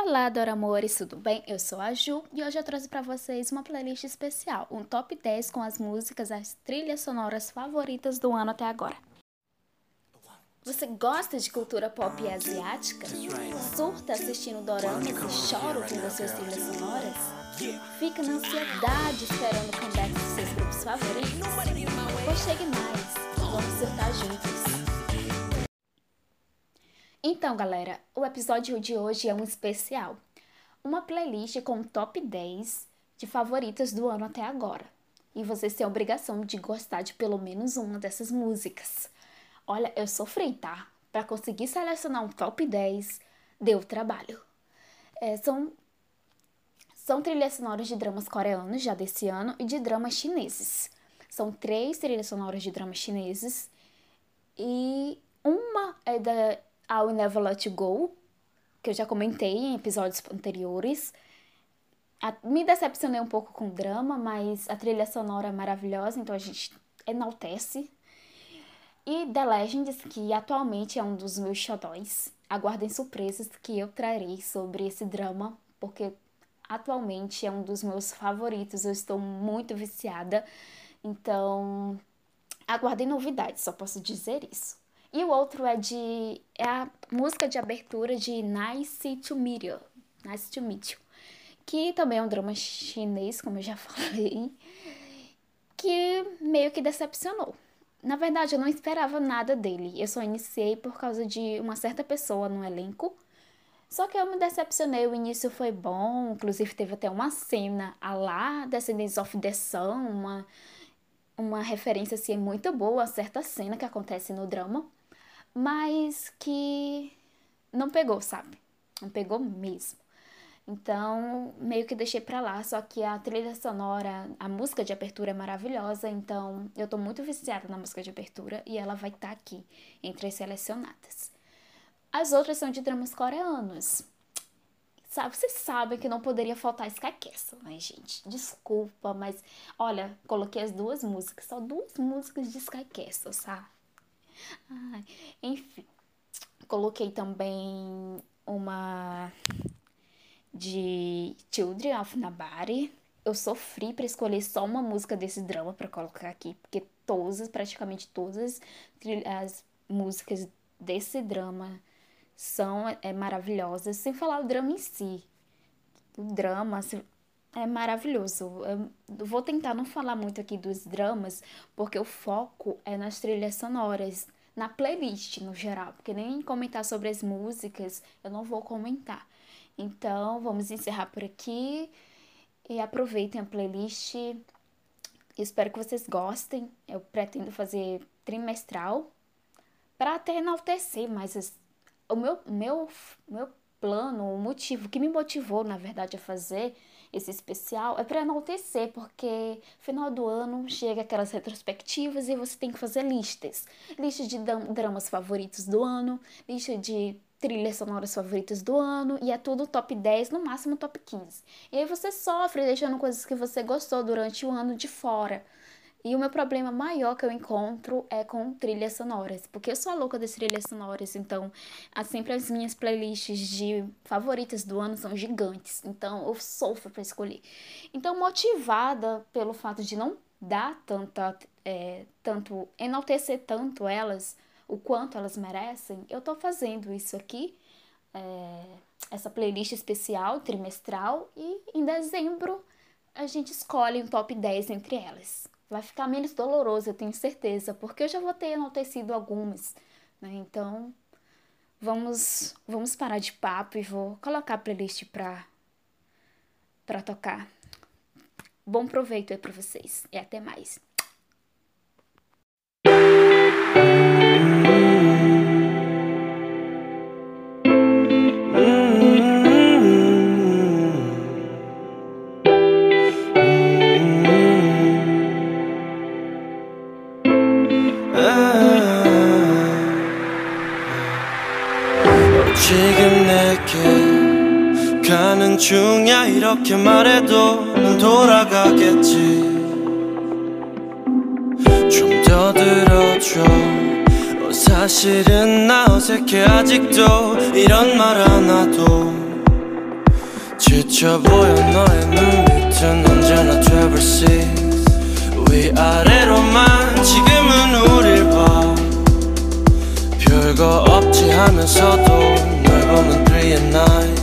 Olá, Doramores, tudo bem? Eu sou a Ju e hoje eu trouxe para vocês uma playlist especial, um top 10 com as músicas, as trilhas sonoras favoritas do ano até agora. Você gosta de cultura pop asiática? Surta assistindo doramas e chora ouvindo as suas trilhas sonoras? Fica na ansiedade esperando o comeback dos seus grupos favoritos? Pois chegue mais, vamos surtar juntos! Então, galera, o episódio de hoje é um especial. Uma playlist com top 10 de favoritas do ano até agora. E vocês têm a obrigação de gostar de pelo menos uma dessas músicas. Olha, eu sofri, tá? Para conseguir selecionar um top 10, deu trabalho. É, são, são trilhas sonoras de dramas coreanos já desse ano e de dramas chineses. São três trilhas sonoras de dramas chineses e uma é da a We Never Let You Go, que eu já comentei em episódios anteriores. A, me decepcionei um pouco com o drama, mas a trilha sonora é maravilhosa, então a gente enaltece. E The Legends, que atualmente é um dos meus xodóis. Aguardem surpresas que eu trarei sobre esse drama, porque atualmente é um dos meus favoritos. Eu estou muito viciada, então aguardem novidades, só posso dizer isso. E o outro é de é a música de abertura de Nice to Meet You, Nice to Meet You, que também é um drama chinês, como eu já falei, que meio que decepcionou. Na verdade, eu não esperava nada dele. Eu só iniciei por causa de uma certa pessoa no elenco. Só que eu me decepcionei, o início foi bom, inclusive teve até uma cena a lá Descendants of the Sun, uma, uma referência assim muito boa a certa cena que acontece no drama mas que não pegou, sabe? Não pegou mesmo. Então, meio que deixei pra lá, só que a trilha sonora, a música de abertura é maravilhosa, então eu tô muito viciada na música de abertura e ela vai estar tá aqui entre as selecionadas. As outras são de dramas coreanos. Sabe, vocês sabem que não poderia faltar Sky Castle, né, gente? Desculpa, mas olha, coloquei as duas músicas, só duas músicas de Sky Castle, sabe? Enfim, coloquei também uma de Children of Nabari. Eu sofri para escolher só uma música desse drama para colocar aqui, porque todas, praticamente todas as músicas desse drama são é, maravilhosas, sem falar o drama em si. O drama é maravilhoso. Eu vou tentar não falar muito aqui dos dramas, porque o foco é nas trilhas sonoras, na playlist no geral, porque nem comentar sobre as músicas eu não vou comentar. Então, vamos encerrar por aqui e aproveitem a playlist. Espero que vocês gostem. Eu pretendo fazer trimestral para até enaltecer mais o meu, meu, meu plano, o motivo que me motivou, na verdade, a fazer esse especial é para enaltecer, porque final do ano chega aquelas retrospectivas e você tem que fazer listas. Listas de dramas favoritos do ano, lista de trilhas sonoras favoritas do ano, e é tudo top 10, no máximo top 15. E aí você sofre deixando coisas que você gostou durante o ano de fora. E o meu problema maior que eu encontro é com trilhas sonoras, porque eu sou a louca das trilhas sonoras, então sempre as minhas playlists de favoritas do ano são gigantes, então eu sofro para escolher. Então, motivada pelo fato de não dar tanta, é, tanto, enaltecer tanto elas, o quanto elas merecem, eu tô fazendo isso aqui, é, essa playlist especial, trimestral, e em dezembro a gente escolhe um top 10 entre elas vai ficar menos doloroso, eu tenho certeza, porque eu já vou ter enaltecido algumas, né? Então, vamos vamos parar de papo e vou colocar a playlist para para tocar. Bom proveito aí para vocês e até mais. 이렇게 말해도 난 돌아가겠지. 좀 더 들어줘. 어, 사실은 나 어색해 아직도 이런 말 하나도. 지쳐 보여 너의 눈빛은 언제나 트래블시 위아래로만 지금은 우릴 봐. 별거 없지 하면서도 널 보는 3 and 9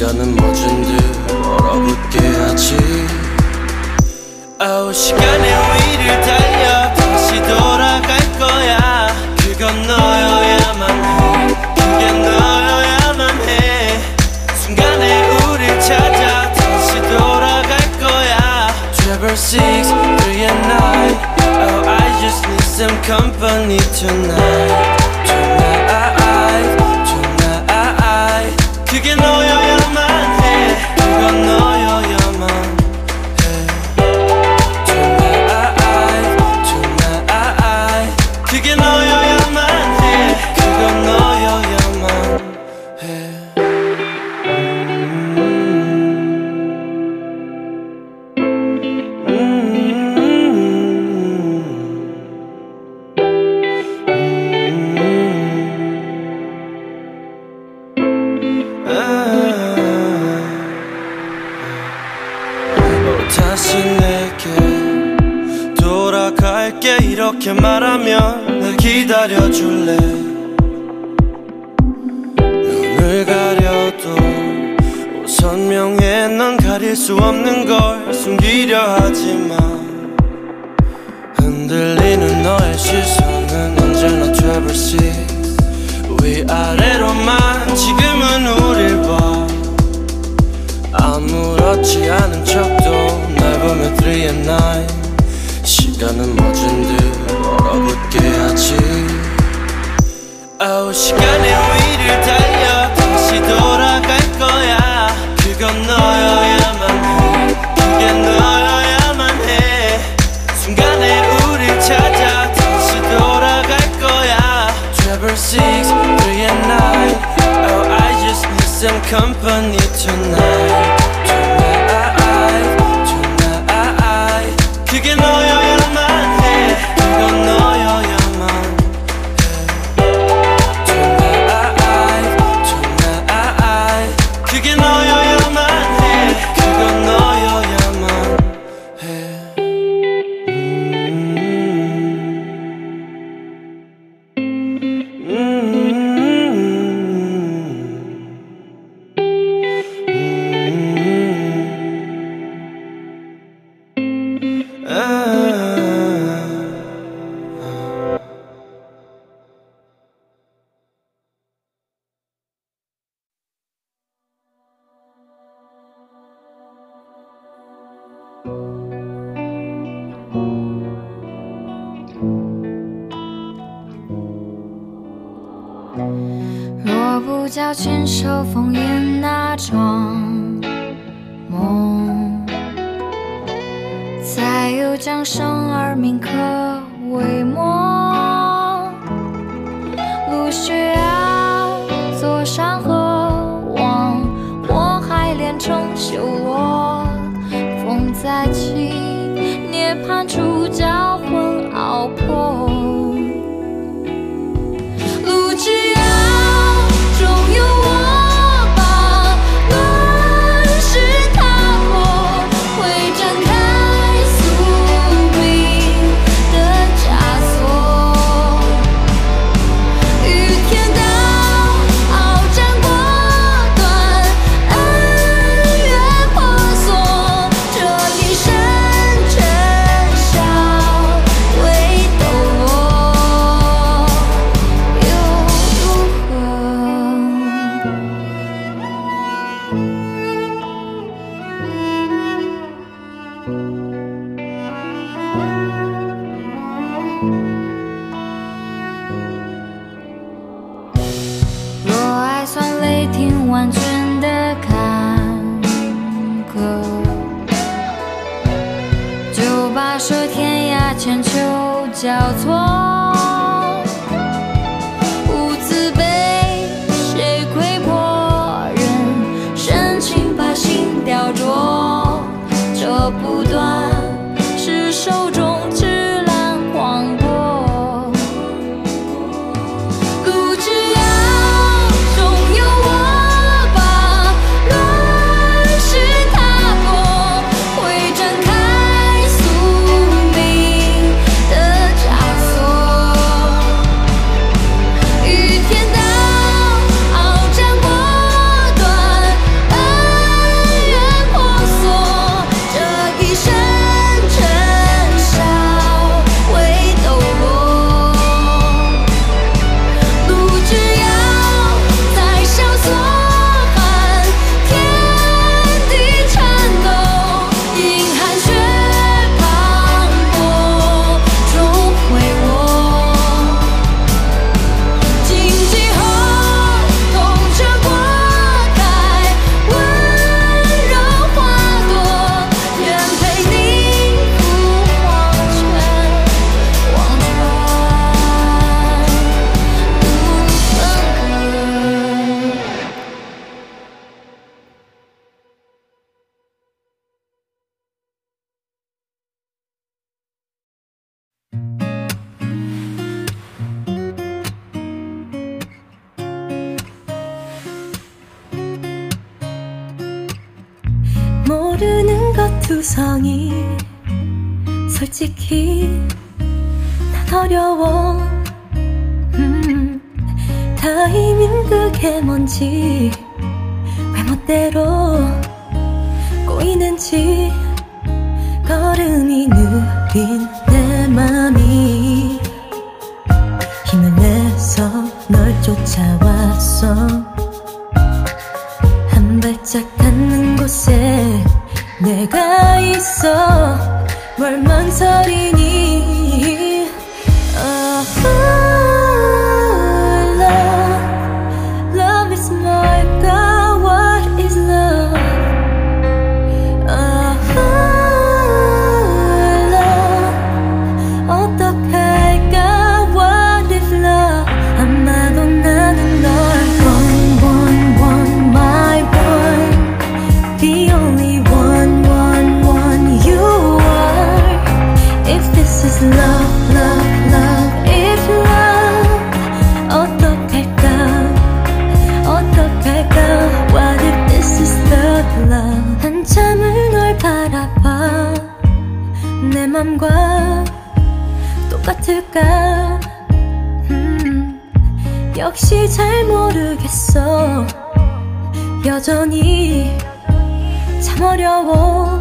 시간은 멎은 듯 얼어붙게 하지. 아우 시간의 위를 달려 다시 돌아갈 거야. 그건 너여야만 해. 그게 너여야만 해. 순간에 우릴 찾아 다시 돌아갈 거야. Travel 6, 3 and 9 Oh I just need some company tonight. Tonight, tonight. 그게 너 tonight. 情 세상이 솔직히 난 어려워. 음, 타이밍 그게 뭔지 왜 멋대로 꼬이는지 걸음이 느린 내 맘이 힘을 내서 널 쫓아왔어. 한 발짝 닿는 곳에 내가 있어. 뭘 망설이니? 걸까? 음, 역시 잘 모르겠어. 여전히 참 어려워.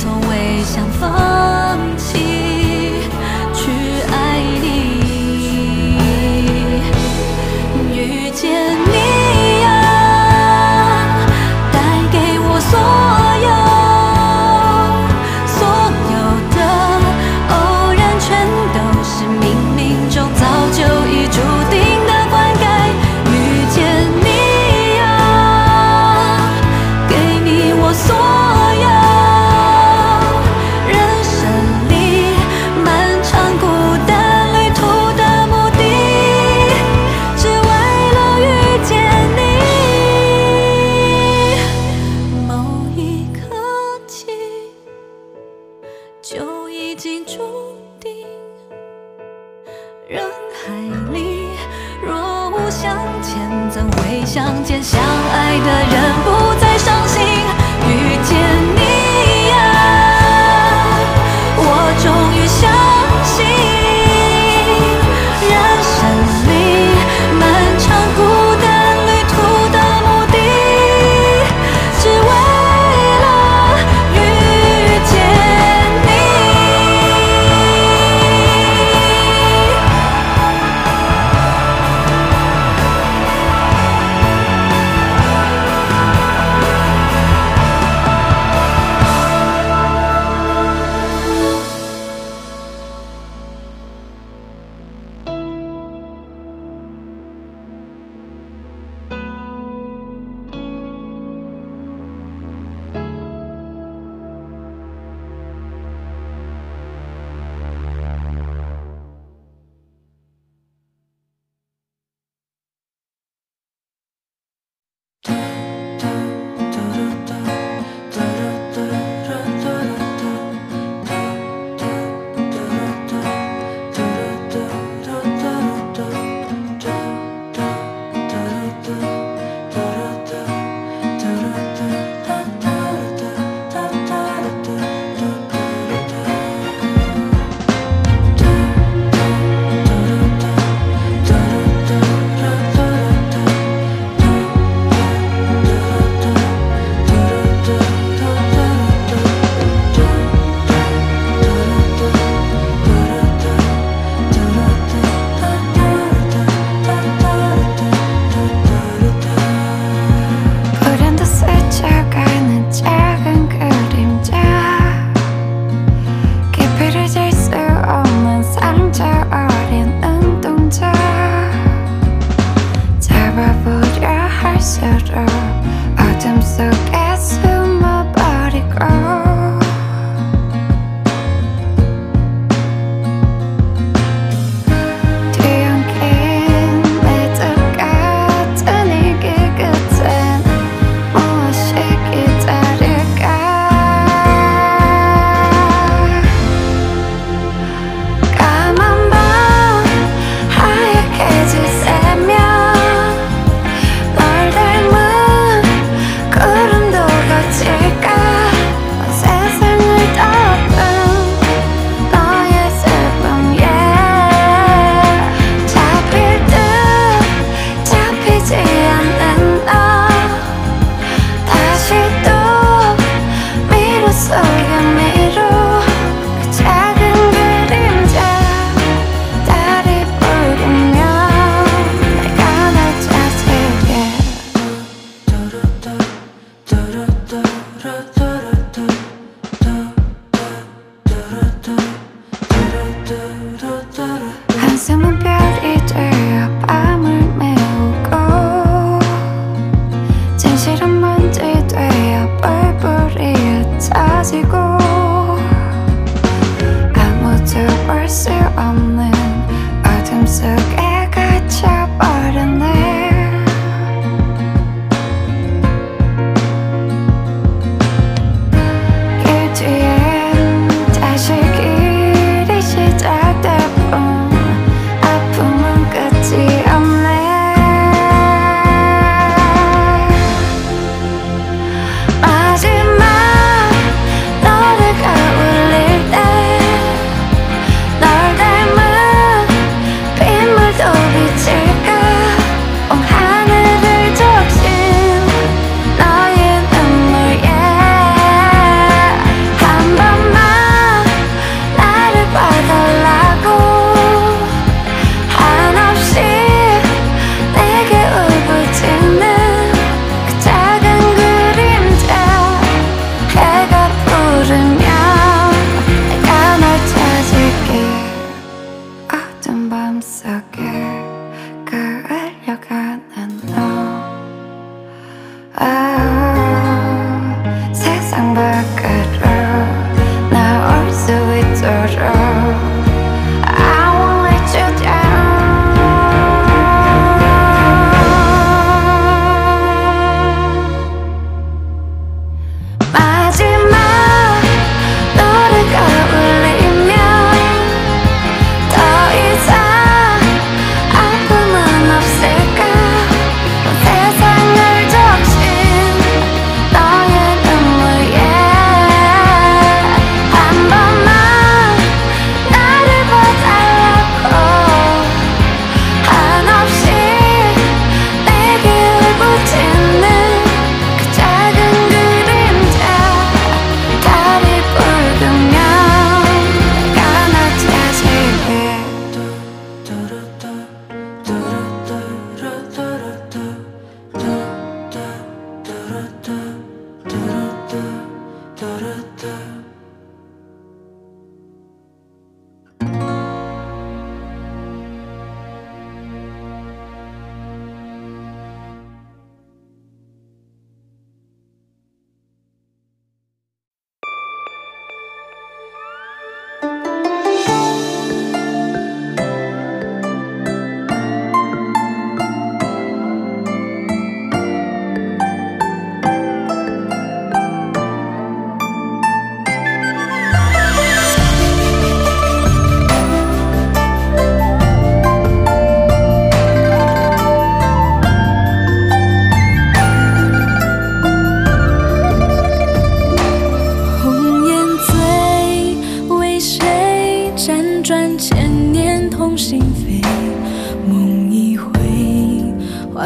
从未相逢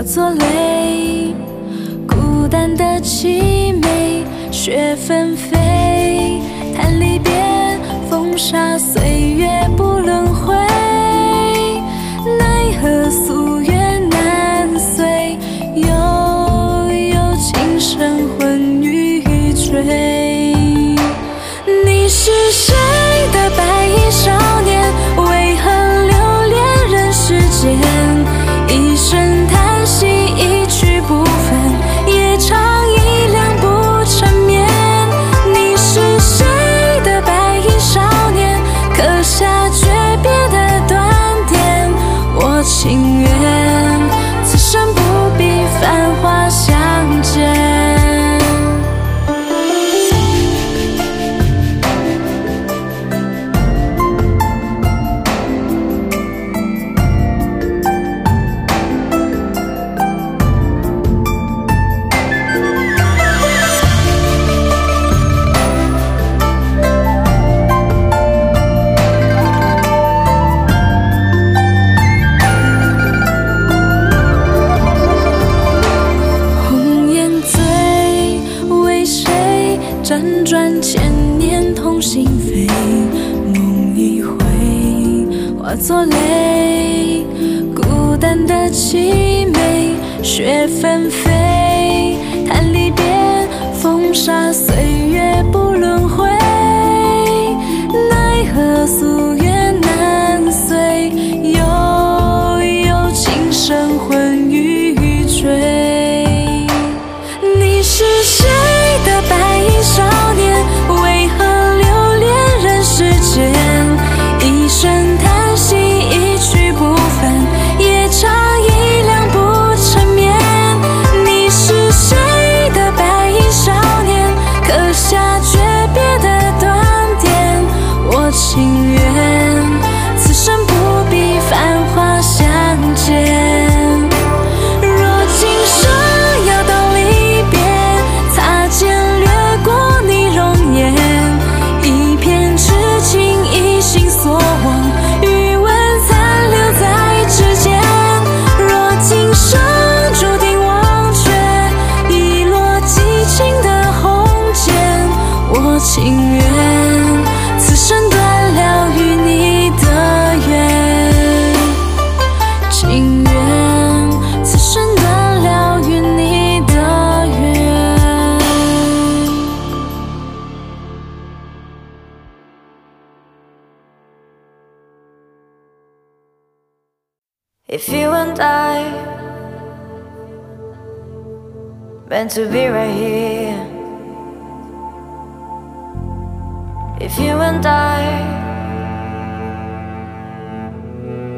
作泪孤单的凄美雪纷飞叹离别风沙岁月不轮回。meant to be right here. If you and I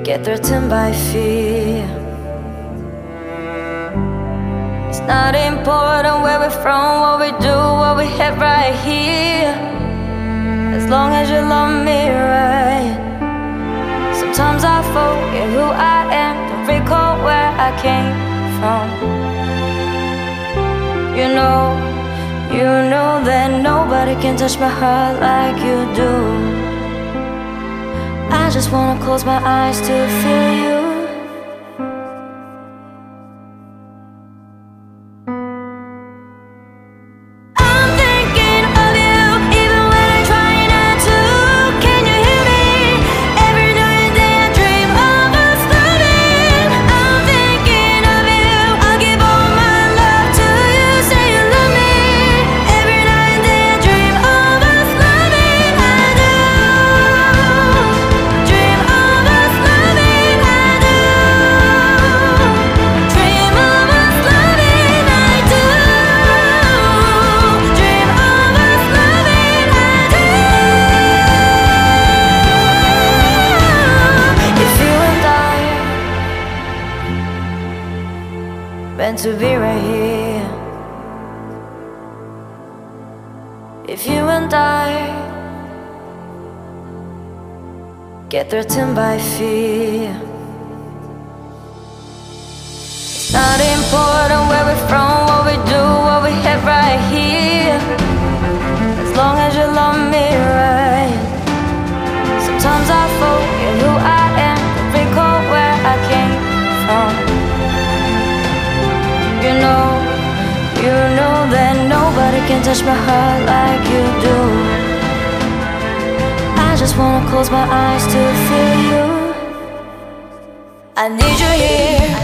get threatened by fear, it's not important where we're from, what we do, what we have right here. As long as you love me right. Sometimes I forget who I am, don't recall where I came from know, you know that nobody can touch my heart like you do. I just wanna close my eyes to feel you. get threatened by fear. It's not important where we're from, what we do, what we have right here. As long as you love me right. Sometimes I forget who I am, recall where I came from. You know, you know that nobody can touch my heart like you do just wanna close my eyes to feel you. I need you here.